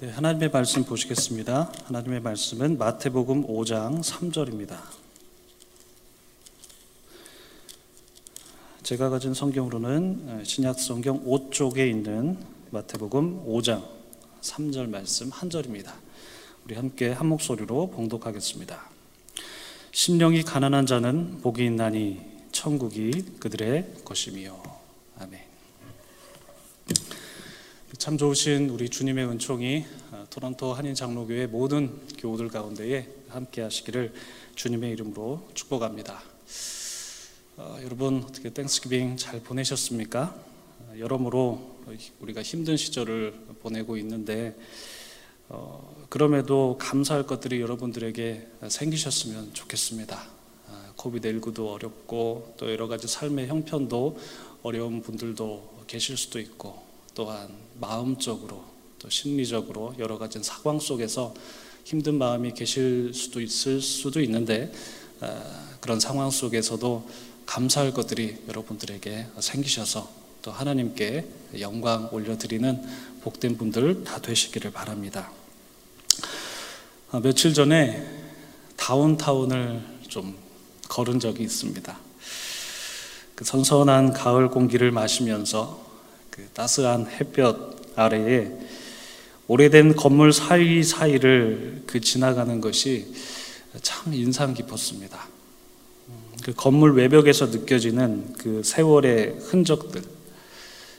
네, 하나님의 말씀 보시겠습니다. 하나님의 말씀은 마태복음 5장 3절입니다. 제가 가진 성경으로는 신약 성경 5쪽에 있는 마태복음 5장 3절 말씀 한 절입니다. 우리 함께 한 목소리로 봉독하겠습니다. 심령이 가난한 자는 복이 있나니 천국이 그들의 것이미요. 아멘. 참 좋으신 우리 주님의 은총이 어, 토론토 한인 장로교회 모든 교우들 가운데에 함께 하시기를 주님의 이름으로 축복합니다. 어, 여러분 어떻게 땡스기빙 잘 보내셨습니까? 어, 여러모로 우리가 힘든 시절을 보내고 있는데 어, 그럼에도 감사할 것들이 여러분들에게 생기셨으면 좋겠습니다. 아, 코비드 19도 어렵고 또 여러 가지 삶의 형편도 어려운 분들도 계실 수도 있고 또한 마음적으로 또 심리적으로 여러 가지 상황 속에서 힘든 마음이 계실 수도 있을 수도 있는데 어, 그런 상황 속에서도 감사할 것들이 여러분들에게 생기셔서 또 하나님께 영광 올려드리는 복된 분들 다 되시기를 바랍니다. 어, 며칠 전에 다운타운을 좀 걸은 적이 있습니다. 그 선선한 가을 공기를 마시면서 그 따스한 햇볕 아래에 오래된 건물 사이사이를 그 지나가는 것이 참 인상 깊었습니다. 그 건물 외벽에서 느껴지는 그 세월의 흔적들,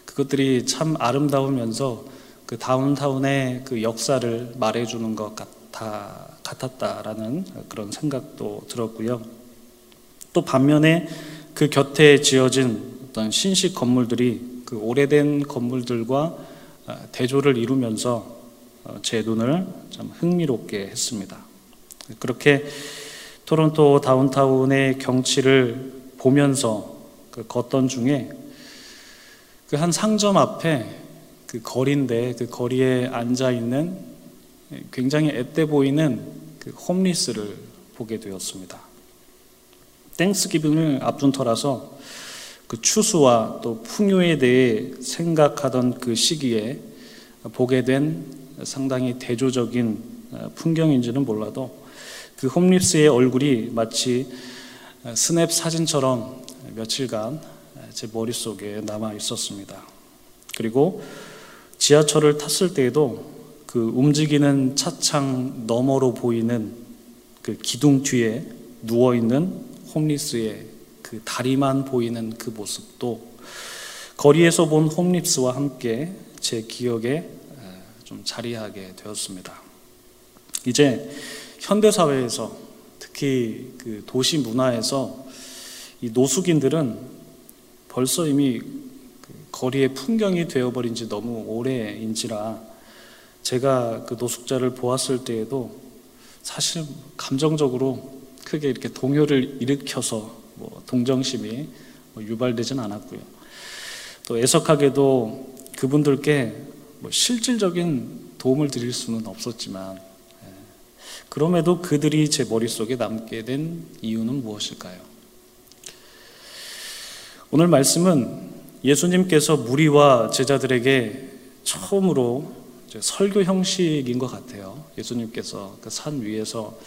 그것들이 참 아름다우면서 그 다운타운의 그 역사를 말해주는 것 같아, 같았다라는 그런 생각도 들었고요. 또 반면에 그 곁에 지어진 어떤 신식 건물들이 그 오래된 건물들과 아, 대조를 이루면서 어, 제 눈을 참 흥미롭게 했습니다. 그렇게 토론토 다운타운의 경치를 보면서 그 걷던 중에 그 한 상점 앞에 그 거리인데 그 거리에 앉아 있는 굉장히 앳돼 보이는 그 홈리스를 보게 되었습니다. 땡스기빙을 앞둔 터라서 그 추수와 또 풍요에 대해 생각하던 그 시기에 보게 된 상당히 대조적인 어, 풍경인지는 몰라도 그 홈립스의 얼굴이 마치 스냅 사진처럼 며칠간 제 머릿속에 남아 있었습니다. 그리고 지하철을 탔을 때에도 그 움직이는 차창 너머로 보이는 그 기둥 뒤에 누워 있는 홈리스의 그 다리만 보이는 그 모습도 거리에서 본 홈립스와 함께 제 기억에 좀 자리하게 되었습니다. 이제 현대 사회에서 특히 그 도시 문화에서 이 노숙인들은 벌써 이미 그 거리의 풍경이 되어버린 지 너무 오래인지라 제가 그 노숙자를 보았을 때에도 사실 감정적으로 크게 이렇게 동요를 일으켜서 뭐 동정심이 뭐 유발되진 않았고요. 또 애석하게도 그분들께 뭐 실질적인 도움을 드릴 수는 없었지만 예. 그럼에도 그들이 제 머릿속에 남게 된 이유는 무엇일까요? 오늘 말씀은 예수님께서 무리와 제자들에게 처음으로 설교 형식인 것 같아요. 예수님께서 그 산 위에서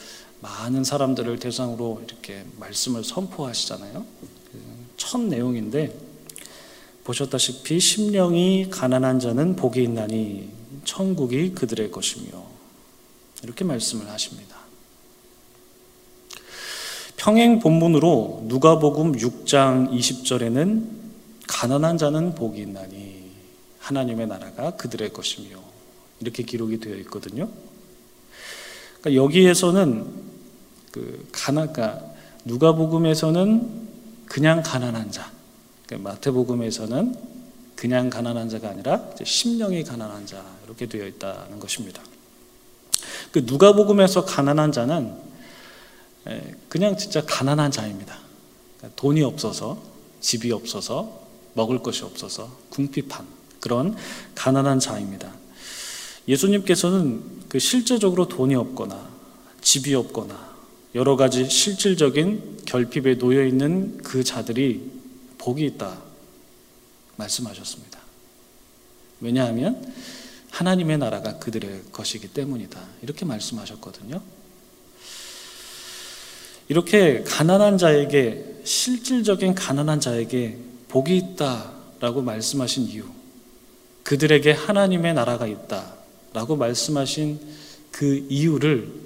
많은 사람들을 대상으로 이렇게 말씀을 선포하시잖아요. 첫 내용인데 보셨다시피 심령이 가난한 자는 복이 있나니 천국이 그들의 것이며 이렇게 말씀을 하십니다. 평행 본문으로 누가복음 6장 20절에는 가난한 자는 복이 있나니 하나님의 나라가 그들의 것이며 이렇게 기록이 되어 있거든요. 그러니까 여기에서는 그 가나가 누가복음에서는 그냥 가난한 자, 그러니까 마태복음에서는 그냥 가난한 자가 아니라 심령이 가난한 자 이렇게 되어 있다는 것입니다. 그 누가복음에서 가난한 자는 그냥 진짜 가난한 자입니다. 그러니까 돈이 없어서 집이 없어서 먹을 것이 없어서 궁핍한 그런 가난한 자입니다. 예수님께서는 그 실제적으로 돈이 없거나 집이 없거나 여러 가지 실질적인 결핍에 놓여 있는 그 자들이 복이 있다 말씀하셨습니다. 왜냐하면 하나님의 나라가 그들의 것이기 때문이다. 이렇게 말씀하셨거든요. 이렇게 가난한 자에게 실질적인 가난한 자에게 복이 있다라고 말씀하신 이유, 그들에게 하나님의 나라가 있다라고 말씀하신 그 이유를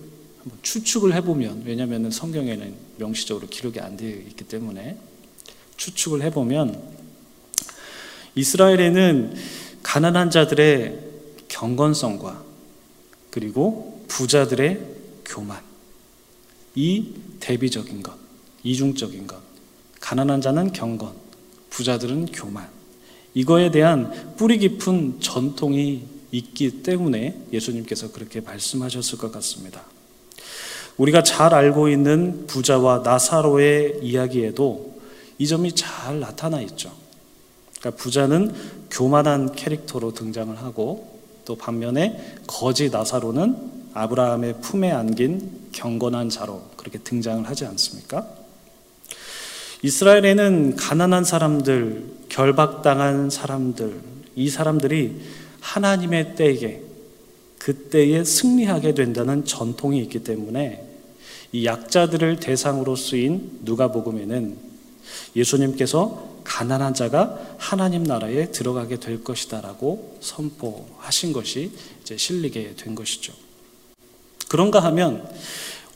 추측을 해보면, 왜냐하면 성경에는 명시적으로 기록이 안 되어 있기 때문에 추측을 해보면 이스라엘에는 가난한 자들의 경건성과 그리고 부자들의 교만, 이 대비적인 것, 이중적인 것. 가난한 자는 경건, 부자들은 교만. 이거에 대한 뿌리 깊은 전통이 있기 때문에 예수님께서 그렇게 말씀하셨을 것 같습니다. 우리가 잘 알고 있는 부자와 나사로의 이야기에도 이 점이 잘 나타나 있죠. 그러니까 부자는 교만한 캐릭터로 등장을 하고 또 반면에 거지 나사로는 아브라함의 품에 안긴 경건한 자로 그렇게 등장을 하지 않습니까? 이스라엘에는 가난한 사람들, 결박당한 사람들, 이 사람들이 하나님의 때에 그때에 승리하게 된다는 전통이 있기 때문에 이 약자들을 대상으로 쓰인 누가복음에는 예수님께서 가난한 자가 하나님 나라에 들어가게 될 것이다라고 선포하신 것이 이제 실리게 된 것이죠. 그런가 하면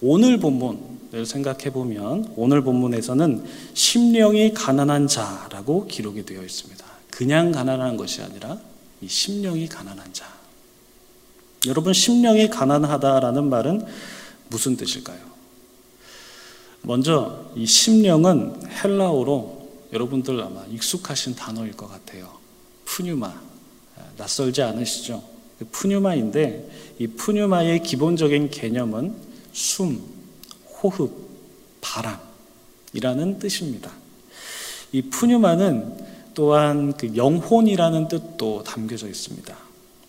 오늘 본문을 생각해 보면 오늘 본문에서는 심령이 가난한 자라고 기록이 되어 있습니다. 그냥 가난한 것이 아니라 이 심령이 가난한 자. 여러분 심령이 가난하다라는 말은 무슨 뜻일까요? 먼저 이 심령은 헬라어로 여러분들 아마 익숙하신 단어일 것 같아요. 푸뉴마. 낯설지 않으시죠? 푸뉴마인데 이 푸뉴마의 기본적인 개념은 숨, 호흡, 바람이라는 뜻입니다. 이 푸뉴마는 또한 그 영혼이라는 뜻도 담겨져 있습니다.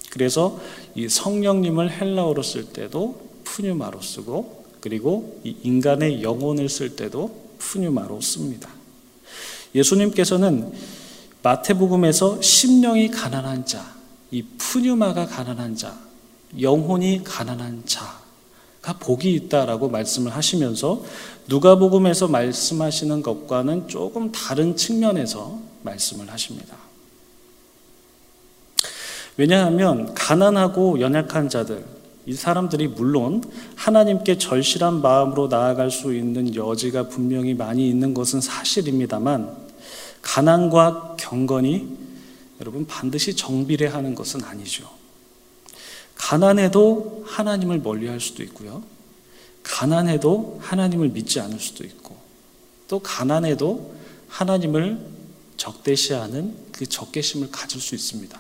그래서 이 성령님을 헬라어로 쓸 때도 푸뉴마로 쓰고 그리고 이 인간의 영혼을 쓸 때도 푸뉴마로 씁니다. 예수님께서는 마태복음에서 심령이 가난한 자, 이 푸뉴마가 가난한 자, 영혼이 가난한 자가 복이 있다라고 말씀을 하시면서 누가복음에서 말씀하시는 것과는 조금 다른 측면에서 말씀을 하십니다. 왜냐하면 가난하고 연약한 자들, 이 사람들이 물론 하나님께 절실한 마음으로 나아갈 수 있는 여지가 분명히 많이 있는 것은 사실입니다만, 가난과 경건이 여러분 반드시 정비례하는 것은 아니죠. 가난해도 하나님을 멀리할 수도 있고요. 가난해도 하나님을 믿지 않을 수도 있고, 또 가난해도 하나님을 적대시하는 그 적개심을 가질 수 있습니다.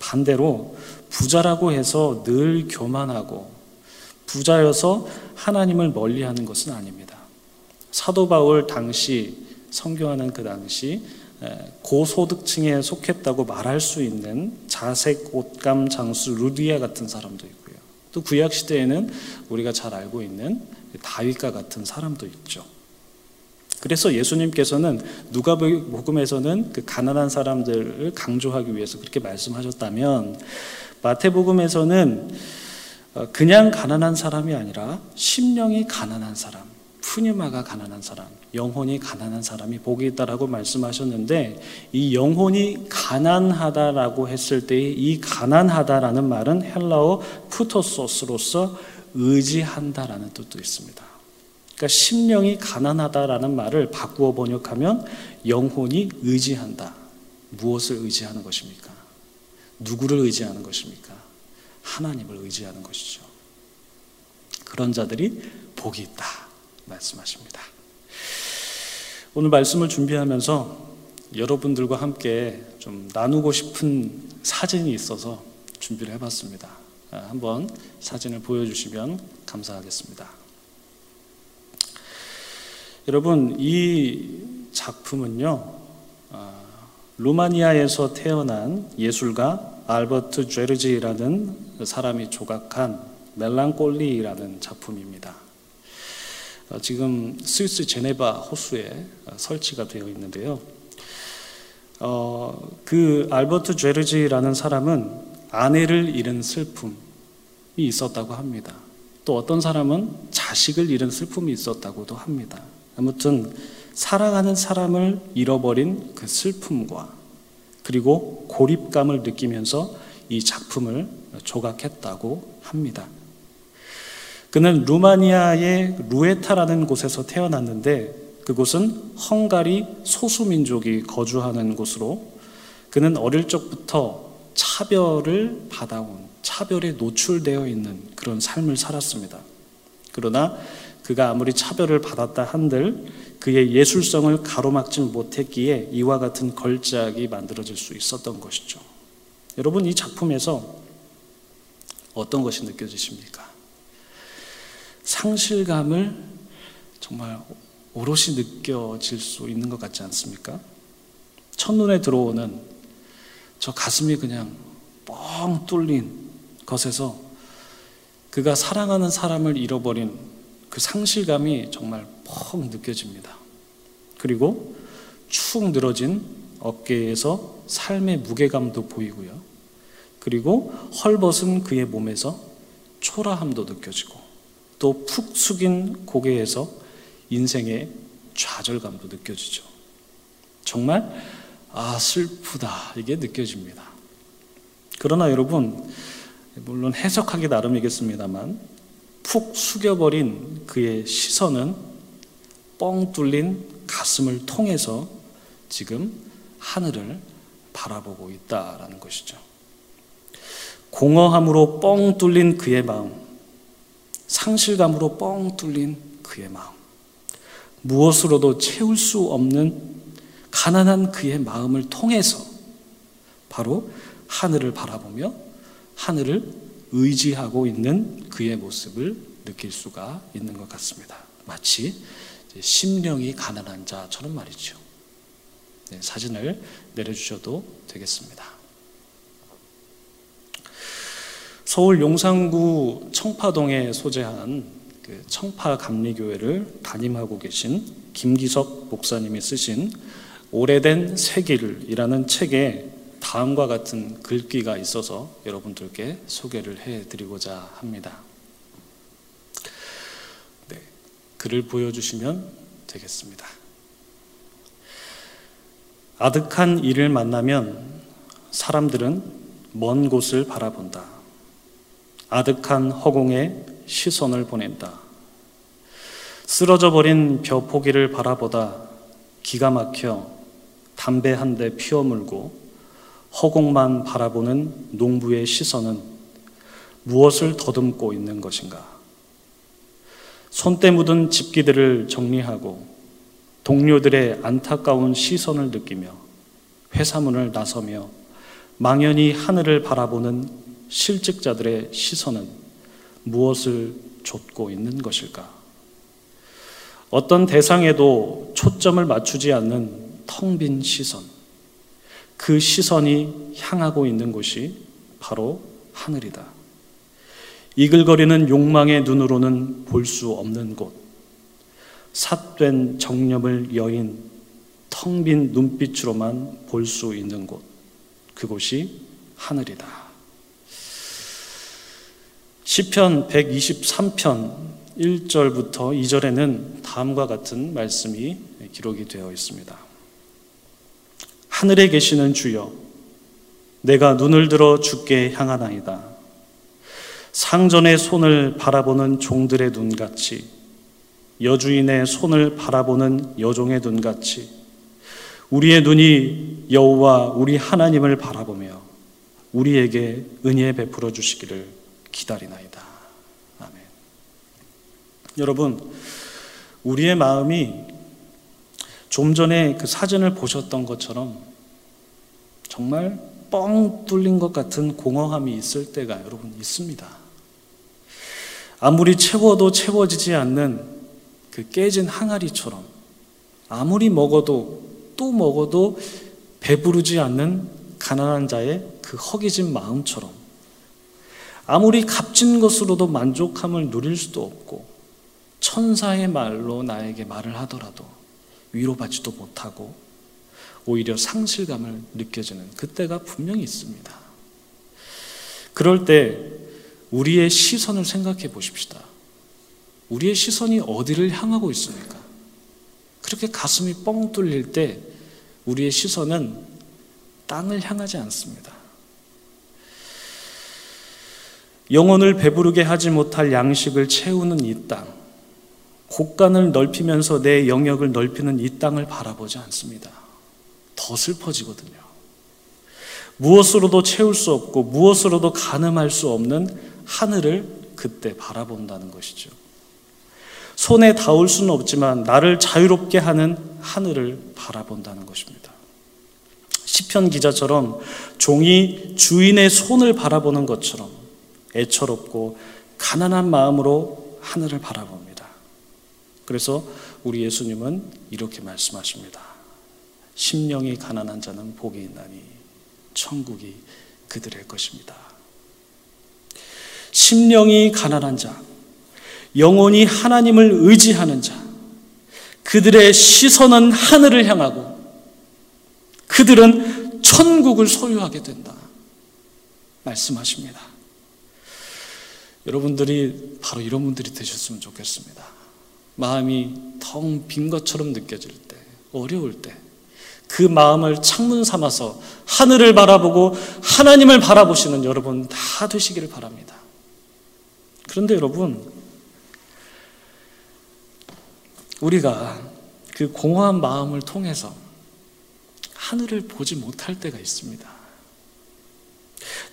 반대로 부자라고 해서 늘 교만하고 부자여서 하나님을 멀리 하는 것은 아닙니다. 사도 바울 당시 성교하는 그 당시 고소득층에 속했다고 말할 수 있는 자색 옷감 장수 루디아 같은 사람도 있고요. 또 구약 시대에는 우리가 잘 알고 있는 다윗과 같은 사람도 있죠. 그래서 예수님께서는 누가복음에서는 그 가난한 사람들을 강조하기 위해서 그렇게 말씀하셨다면 마태복음에서는 어, 그냥 가난한 사람이 아니라 심령이 가난한 사람, 푸니마가 가난한 사람, 영혼이 가난한 사람이 복이 있다라고 말씀하셨는데 이 영혼이 가난하다라고 했을 때이 가난하다라는 말은 헬라어 푸토소스로서 의지한다라는 뜻도 있습니다. 그러니까 심령이 가난하다라는 말을 바꾸어 번역하면 영혼이 의지한다. 무엇을 의지하는 것입니까? 누구를 의지하는 것입니까? 하나님을 의지하는 것이죠. 그런 자들이 복이 있다 말씀하십니다. 오늘 말씀을 준비하면서 여러분들과 함께 좀 나누고 싶은 사진이 있어서 준비를 해봤습니다. 아, 한번 사진을 보여주시면 감사하겠습니다. 여러분, 이 작품은요, 아, 루마니아에서 태어난 예술가 알버트 죄르지라는 사람이 조각한 멜랑꼴리라는 작품입니다. 어, 지금 스위스 제네바 호수에 어, 설치가 되어 있는데요. 어, 그 알버트 죄르지라는 사람은 아내를 잃은 슬픔이 있었다고 합니다. 또 어떤 사람은 자식을 잃은 슬픔이 있었다고도 합니다. 아무튼 사랑하는 사람을 잃어버린 그 슬픔과 그리고 고립감을 느끼면서 이 작품을 조각했다고 합니다. 그는 루마니아의 루에타라는 곳에서 태어났는데 그곳은 헝가리 소수민족이 거주하는 곳으로 그는 어릴 적부터 차별을 받아온 차별에 노출되어 있는 그런 삶을 살았습니다. 그러나 그가 아무리 차별을 받았다 한들 그의 예술성을 가로막지 못했기에 이와 같은 걸작이 만들어질 수 있었던 것이죠. 여러분 이 작품에서 어떤 것이 느껴지십니까? 상실감을 정말 오롯이 느껴질 수 있는 것 같지 않습니까? 첫눈에 들어오는 저 가슴이 그냥 뻥 뚫린 것에서 그가 사랑하는 사람을 잃어버린 그 상실감이 정말 퍽 느껴집니다. 그리고 축 늘어진 어깨에서 삶의 무게감도 보이고요. 그리고 헐벗은 그의 몸에서 초라함도 느껴지고 또 푹 숙인 고개에서 인생의 좌절감도 느껴지죠. 정말 아 슬프다 이게 느껴집니다. 그러나 여러분 물론 해석하기 나름이겠습니다만 푹 숙여버린 그의 시선은 뻥 뚫린 가슴을 통해서 지금 하늘을 바라보고 있다라는 것이죠. 공허함으로 뻥 뚫린 그의 마음, 상실감으로 뻥 뚫린 그의 마음, 무엇으로도 채울 수 없는 가난한 그의 마음을 통해서 바로 하늘을 바라보며 하늘을 의지하고 있는 그의 모습을 느낄 수가 있는 것 같습니다. 마치 심령이 가난한 자처럼 말이죠. 네, 사진을 내려주셔도 되겠습니다. 서울 용산구 청파동에 소재한 그 청파 감리교회를 담임하고 계신 김기석 목사님이 쓰신 오래된 새길이라는 책에 다음과 같은 글귀가 있어서 여러분들께 소개를 해드리고자 합니다. 네, 글을 보여주시면 되겠습니다. 아득한 이를 만나면 사람들은 먼 곳을 바라본다. 아득한 허공에 시선을 보낸다. 쓰러져 버린 벼 포기를 바라보다 기가 막혀 담배 한 대 피워 물고 허공만 바라보는 농부의 시선은 무엇을 더듬고 있는 것인가? 손때 묻은 집기들을 정리하고 동료들의 안타까운 시선을 느끼며 회사문을 나서며 망연히 하늘을 바라보는 실직자들의 시선은 무엇을 좇고 있는 것일까? 어떤 대상에도 초점을 맞추지 않는 텅 빈 시선. 그 시선이 향하고 있는 곳이 바로 하늘이다. 이글거리는 욕망의 눈으로는 볼 수 없는 곳. 삿된 정념을 여인 텅 빈 눈빛으로만 볼 수 있는 곳. 그곳이 하늘이다. 시편 123편 1절부터 2절에는 다음과 같은 말씀이 기록이 되어 있습니다. 하늘에 계시는 주여, 내가 눈을 들어 주께 향하나이다. 상전의 손을 바라보는 종들의 눈같이, 여주인의 손을 바라보는 여종의 눈같이, 우리의 눈이 여호와 우리 하나님을 바라보며 우리에게 은혜 베풀어 주시기를 기다리나이다. 아멘. 여러분, 우리의 마음이 좀 전에 그 사진을 보셨던 것처럼 정말 뻥 뚫린 것 같은 공허함이 있을 때가 여러분 있습니다. 아무리 채워도 채워지지 않는 그 깨진 항아리처럼 아무리 먹어도 또 먹어도 배부르지 않는 가난한 자의 그 허기진 마음처럼 아무리 값진 것으로도 만족함을 누릴 수도 없고 천사의 말로 나에게 말을 하더라도 위로받지도 못하고 오히려 상실감을 느껴지는 그때가 분명히 있습니다. 그럴 때 우리의 시선을 생각해 보십시다. 우리의 시선이 어디를 향하고 있습니까? 그렇게 가슴이 뻥 뚫릴 때 우리의 시선은 땅을 향하지 않습니다. 영혼을 배부르게 하지 못할 양식을 채우는 이 땅, 곳간을 넓히면서 내 영역을 넓히는 이 땅을 바라보지 않습니다. 더 슬퍼지거든요. 무엇으로도 채울 수 없고 무엇으로도 가늠할 수 없는 하늘을 그때 바라본다는 것이죠. 손에 닿을 수는 없지만 나를 자유롭게 하는 하늘을 바라본다는 것입니다. 시편 기자처럼 종이 주인의 손을 바라보는 것처럼 애처롭고 가난한 마음으로 하늘을 바라봅니다. 그래서 우리 예수님은 이렇게 말씀하십니다. 심령이 가난한 자는 복이 있나니 천국이 그들의 것입니다. 심령이 가난한 자, 영원히 하나님을 의지하는 자, 그들의 시선은 하늘을 향하고 그들은 천국을 소유하게 된다. 말씀하십니다. 여러분들이 바로 이런 분들이 되셨으면 좋겠습니다. 마음이 텅 빈 것처럼 느껴질 때, 어려울 때, 그 마음을 창문 삼아서 하늘을 바라보고 하나님을 바라보시는 여러분 다 되시기를 바랍니다. 그런데 여러분, 우리가 그 공허한 마음을 통해서 하늘을 보지 못할 때가 있습니다.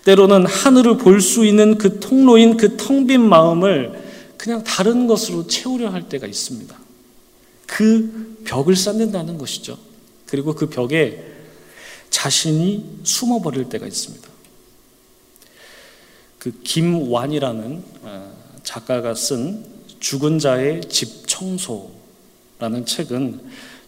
때로는 하늘을 볼 수 있는 그 통로인 그 텅 빈 마음을 그냥 다른 것으로 채우려 할 때가 있습니다. 그 벽을 쌓는다는 것이죠. 그리고 그 벽에 자신이 숨어버릴 때가 있습니다. 그 김완이라는 어, 작가가 쓴 죽은 자의 집 청소라는 책은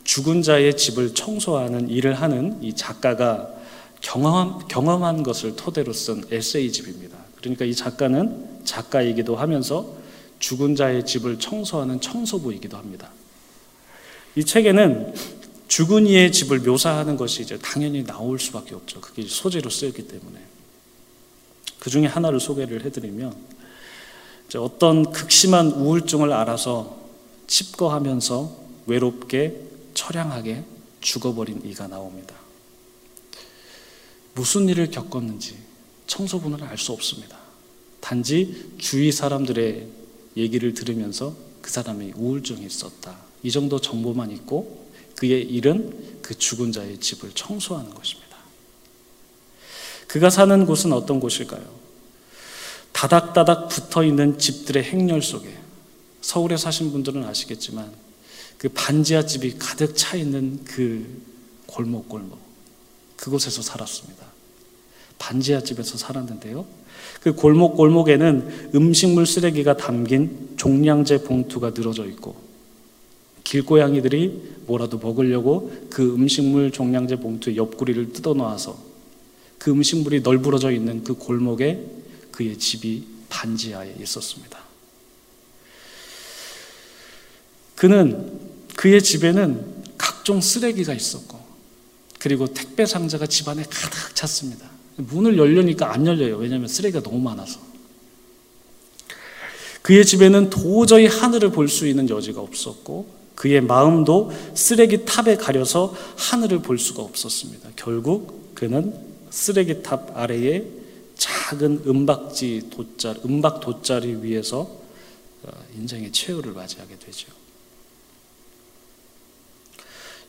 죽은 자의 집을 청소하는 일을 하는 이 작가가 경험, 경험한 것을 토대로 쓴 에세이집입니다. 그러니까 이 작가는 작가이기도 하면서 죽은 자의 집을 청소하는 청소부이기도 합니다. 이 책에는 죽은 이의 집을 묘사하는 것이 이제 당연히 나올 수밖에 없죠. 그게 소재로 쓰였기 때문에. 그 중에 하나를 소개를 해드리면, 어떤 극심한 우울증을 알아서 칩거하면서 외롭게 처량하게 죽어버린 이가 나옵니다. 무슨 일을 겪었는지 청소부는 알수 없습니다. 단지 주위 사람들의 얘기를 들으면서 그 사람이 우울증이 있었다. 이 정도 정보만 있고 그의 일은 그 죽은 자의 집을 청소하는 것입니다. 그가 사는 곳은 어떤 곳일까요? 다닥다닥 붙어 있는 집들의 행렬 속에 서울에 사신 분들은 아시겠지만 그 반지하 집이 가득 차 있는 그 골목골목 그곳에서 살았습니다. 반지하 집에서 살았는데요. 그 골목골목에는 음식물 쓰레기가 담긴 종량제 봉투가 늘어져 있고 길고양이들이 뭐라도 먹으려고 그 음식물 종량제 봉투 옆구리를 뜯어 놓아서 그 음식물이 널브러져 있는 그 골목에 그의 집이 반지하에 있었습니다. 그는 그의 집에는 각종 쓰레기가 있었고 그리고 택배 상자가 집안에 가득 찼습니다. 문을 열려니까 안 열려요. 왜냐하면 쓰레기가 너무 많아서. 그의 집에는 도저히 하늘을 볼 수 있는 여지가 없었고 그의 마음도 쓰레기 탑에 가려서 하늘을 볼 수가 없었습니다. 결국 그는 쓰레기 탑 아래에 작은 은박지 돗자 은박 돗자리 위에서 어, 인생의 최후를 맞이하게 되죠.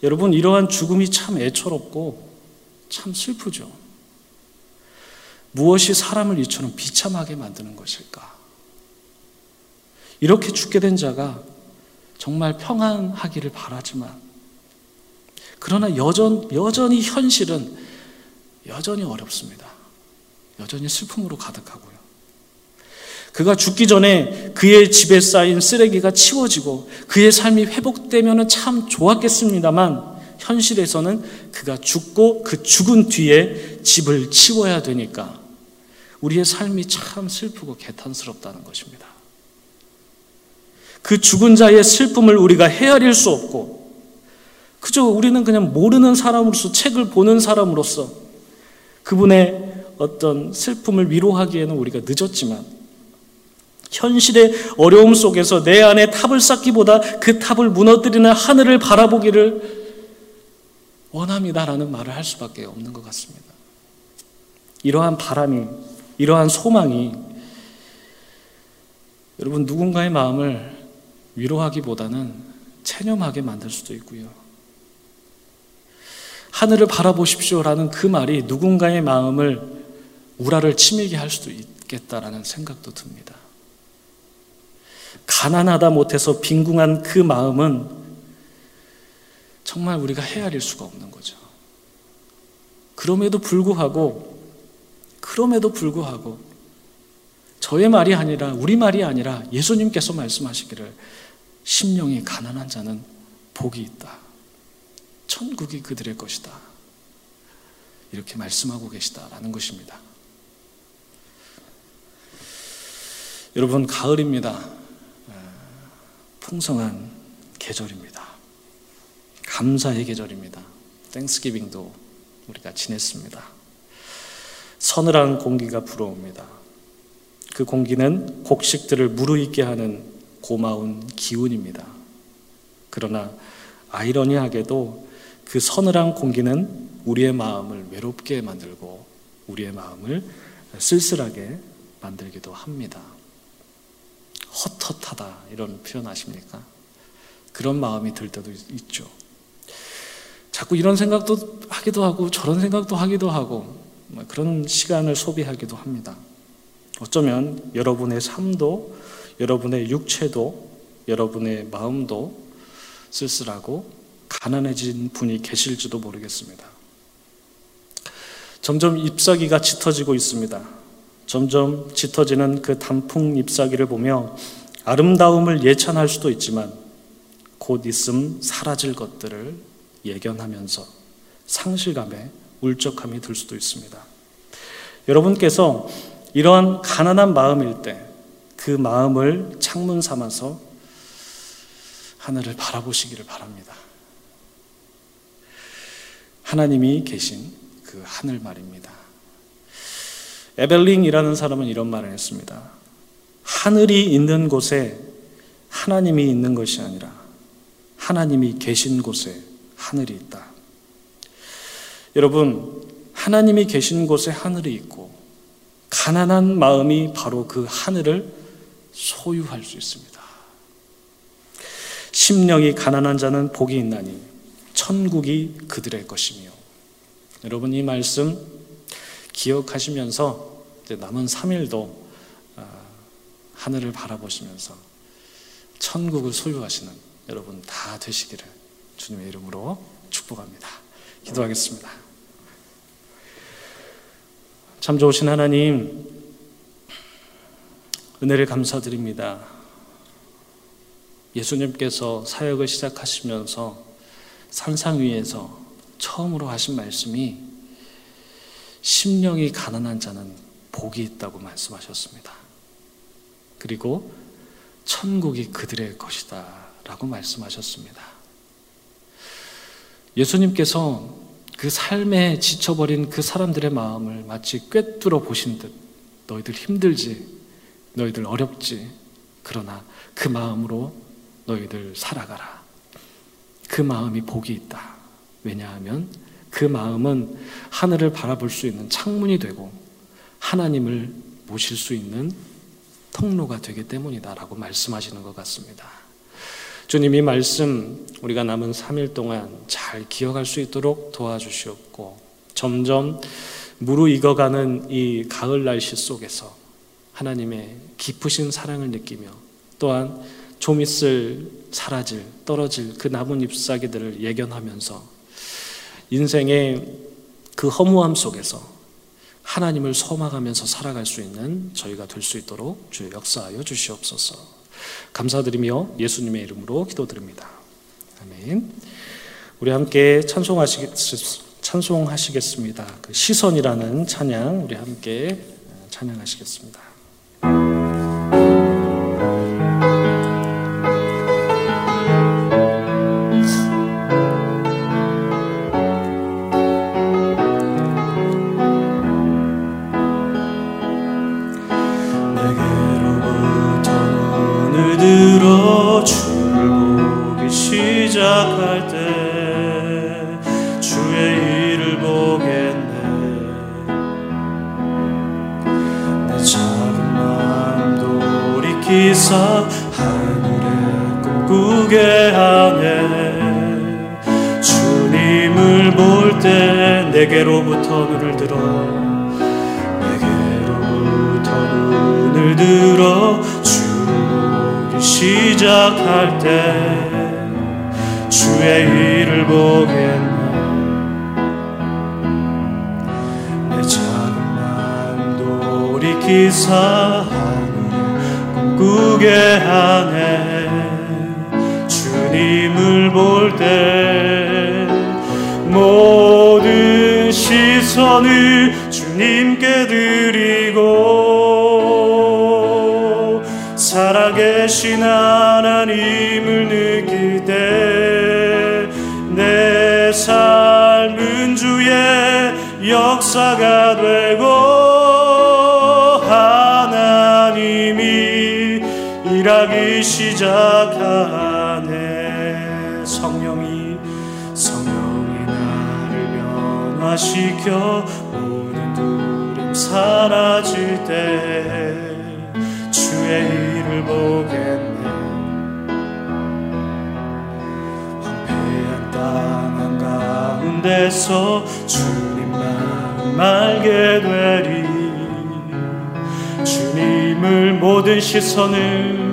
여러분 이러한 죽음이 참 애처롭고 참 슬프죠. 무엇이 사람을 이처럼 비참하게 만드는 것일까? 이렇게 죽게 된 자가 정말 평안하기를 바라지만 그러나 여전, 여전히 현실은 여전히 어렵습니다. 여전히 슬픔으로 가득하고요. 그가 죽기 전에 그의 집에 쌓인 쓰레기가 치워지고 그의 삶이 회복되면 참 좋았겠습니다만 현실에서는 그가 죽고 그 죽은 뒤에 집을 치워야 되니까 우리의 삶이 참 슬프고 개탄스럽다는 것입니다. 그 죽은 자의 슬픔을 우리가 헤아릴 수 없고 그저 우리는 그냥 모르는 사람으로서 책을 보는 사람으로서 그분의 어떤 슬픔을 위로하기에는 우리가 늦었지만 현실의 어려움 속에서 내 안에 탑을 쌓기보다 그 탑을 무너뜨리는 하늘을 바라보기를 원합니다라는 말을 할 수밖에 없는 것 같습니다. 이러한 바람이, 이러한 소망이 여러분 누군가의 마음을 위로하기보다는 체념하게 만들 수도 있고요. 하늘을 바라보십시오라는 그 말이 누군가의 마음을 우라를 치밀게 할 수도 있겠다라는 생각도 듭니다. 가난하다 못해서 빈궁한 그 마음은 정말 우리가 헤아릴 수가 없는 거죠. 그럼에도 불구하고, 그럼에도 불구하고, 저의 말이 아니라, 우리 말이 아니라 예수님께서 말씀하시기를, 심령이 가난한 자는 복이 있다. 천국이 그들의 것이다. 이렇게 말씀하고 계시다라는 것입니다. 여러분, 가을입니다. 풍성한 계절입니다. 감사의 계절입니다. 땡스기빙도 우리가 지냈습니다. 서늘한 공기가 불어옵니다. 그 공기는 곡식들을 무르익게 하는 고마운 기운입니다. 그러나 아이러니하게도 그 서늘한 공기는 우리의 마음을 외롭게 만들고 우리의 마음을 쓸쓸하게 만들기도 합니다. 헛헛하다 이런 표현 아십니까? 그런 마음이 들 때도 있죠. 자꾸 이런 생각도 하기도 하고 저런 생각도 하기도 하고 뭐 그런 시간을 소비하기도 합니다. 어쩌면 여러분의 삶도 여러분의 육체도 여러분의 마음도 쓸쓸하고 가난해진 분이 계실지도 모르겠습니다. 점점 잎사귀가 짙어지고 있습니다. 점점 짙어지는 그 단풍 잎사귀를 보며 아름다움을 예찬할 수도 있지만 곧 있음 사라질 것들을 예견하면서 상실감에 울적함이 들 수도 있습니다. 여러분께서 이러한 가난한 마음일 때 그 마음을 창문 삼아서 하늘을 바라보시기를 바랍니다. 하나님이 계신 그 하늘 말입니다. 에벨링이라는 사람은 이런 말을 했습니다. 하늘이 있는 곳에 하나님이 있는 것이 아니라 하나님이 계신 곳에 하늘이 있다. 여러분, 하나님이 계신 곳에 하늘이 있고 가난한 마음이 바로 그 하늘을 소유할 수 있습니다. 심령이 가난한 자는 복이 있나니 천국이 그들의 것이며 여러분 이 말씀 기억하시면서 남은 3일도 아, 하늘을 바라보시면서 천국을 소유하시는 여러분 다 되시기를 주님의 이름으로 축복합니다. 기도하겠습니다. 참 좋으신 하나님, 은혜를 감사드립니다. 예수님께서 사역을 시작하시면서 산상 위에서 처음으로 하신 말씀이 심령이 가난한 자는 복이 있다고 말씀하셨습니다. 그리고 천국이 그들의 것이다 라고 말씀하셨습니다. 예수님께서 그 삶에 지쳐버린 그 사람들의 마음을 마치 꿰뚫어 보신 듯 너희들 힘들지, 너희들 어렵지, 그러나 그 마음으로 너희들 살아가라. 그 마음이 복이 있다. 왜냐하면 그 마음은 하늘을 바라볼 수 있는 창문이 되고 하나님을 모실 수 있는 통로가 되기 때문이다라고 말씀하시는 것 같습니다. 주님 이 말씀 우리가 남은 3일 동안 잘 기억할 수 있도록 도와주시옵고 점점 무르익어가는 이 가을 날씨 속에서 하나님의 깊으신 사랑을 느끼며 또한 좀 있을 사라질 떨어질 그 남은 잎사귀들을 예견하면서 인생의 그 허무함 속에서 하나님을 소망하면서 살아갈 수 있는 저희가 될 수 있도록 주 역사하여 주시옵소서. 감사드리며 예수님의 이름으로 기도드립니다. 아멘. 우리 함께 찬송하시, 찬송하시겠습니다. 그 시선이라는 찬양 우리 함께 찬양하시겠습니다. 돌이 꿈꾸게 하네 시작하네 성령이 성령이 나를 변화시켜 모든 두려움 사라질 때 주의 일을 보겠네. 황폐한 땅 한가운데서 주님만 알게 되리. 주님을 모든 시선을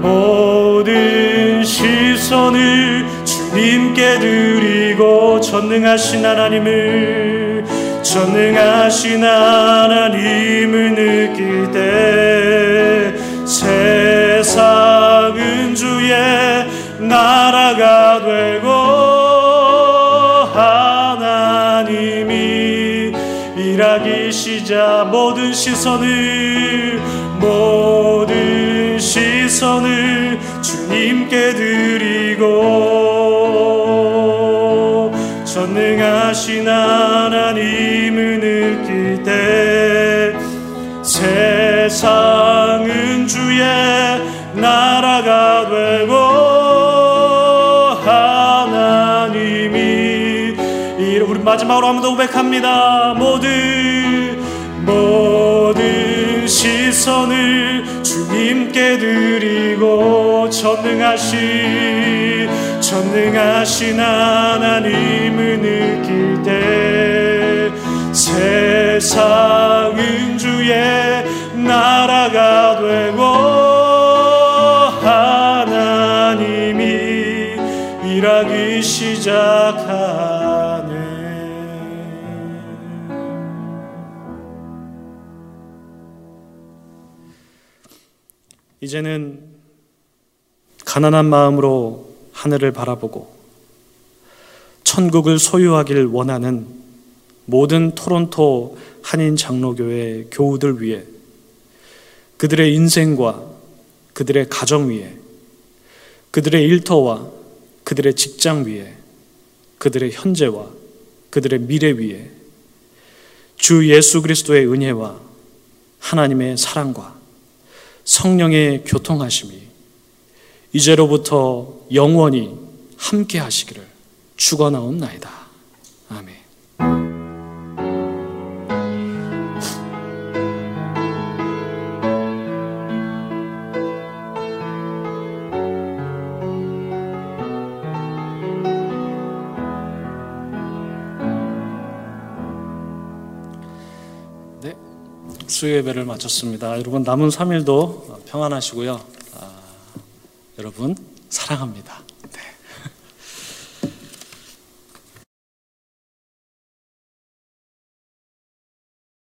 모든 시선을 주님께 드리고 전능하신 하나님을 전능하신 하나님을 느낄 때 세상은 주의 나라가 되고 하나님이 일하기 시작. 모든 시선을 모든 시선을 주님께 드리고 전능하신 하나님을 느낄 때 세상은 주의 나라가 되고 하나님이 우리 마지막으로 한 번 더 고백합니다. 모든 모든 시선을 주님께 드리고 전능하신 전능하신 하나님을 느낄 때 세상은 주의 나라가 되고 하나님이 일하기 시작하 이제는 가난한 마음으로 하늘을 바라보고 천국을 소유하길 원하는 모든 토론토 한인 장로교회 교우들 위해 그들의 인생과 그들의 가정 위에 그들의 일터와 그들의 직장 위에 그들의 현재와 그들의 미래 위에 주 예수 그리스도의 은혜와 하나님의 사랑과 성령의 교통하심이 이제로부터 영원히 함께 하시기를 축원하옵나이다. 수요 예배를 마쳤습니다. 여러분 남은 3일도 평안하시고요. 아, 여러분 사랑합니다.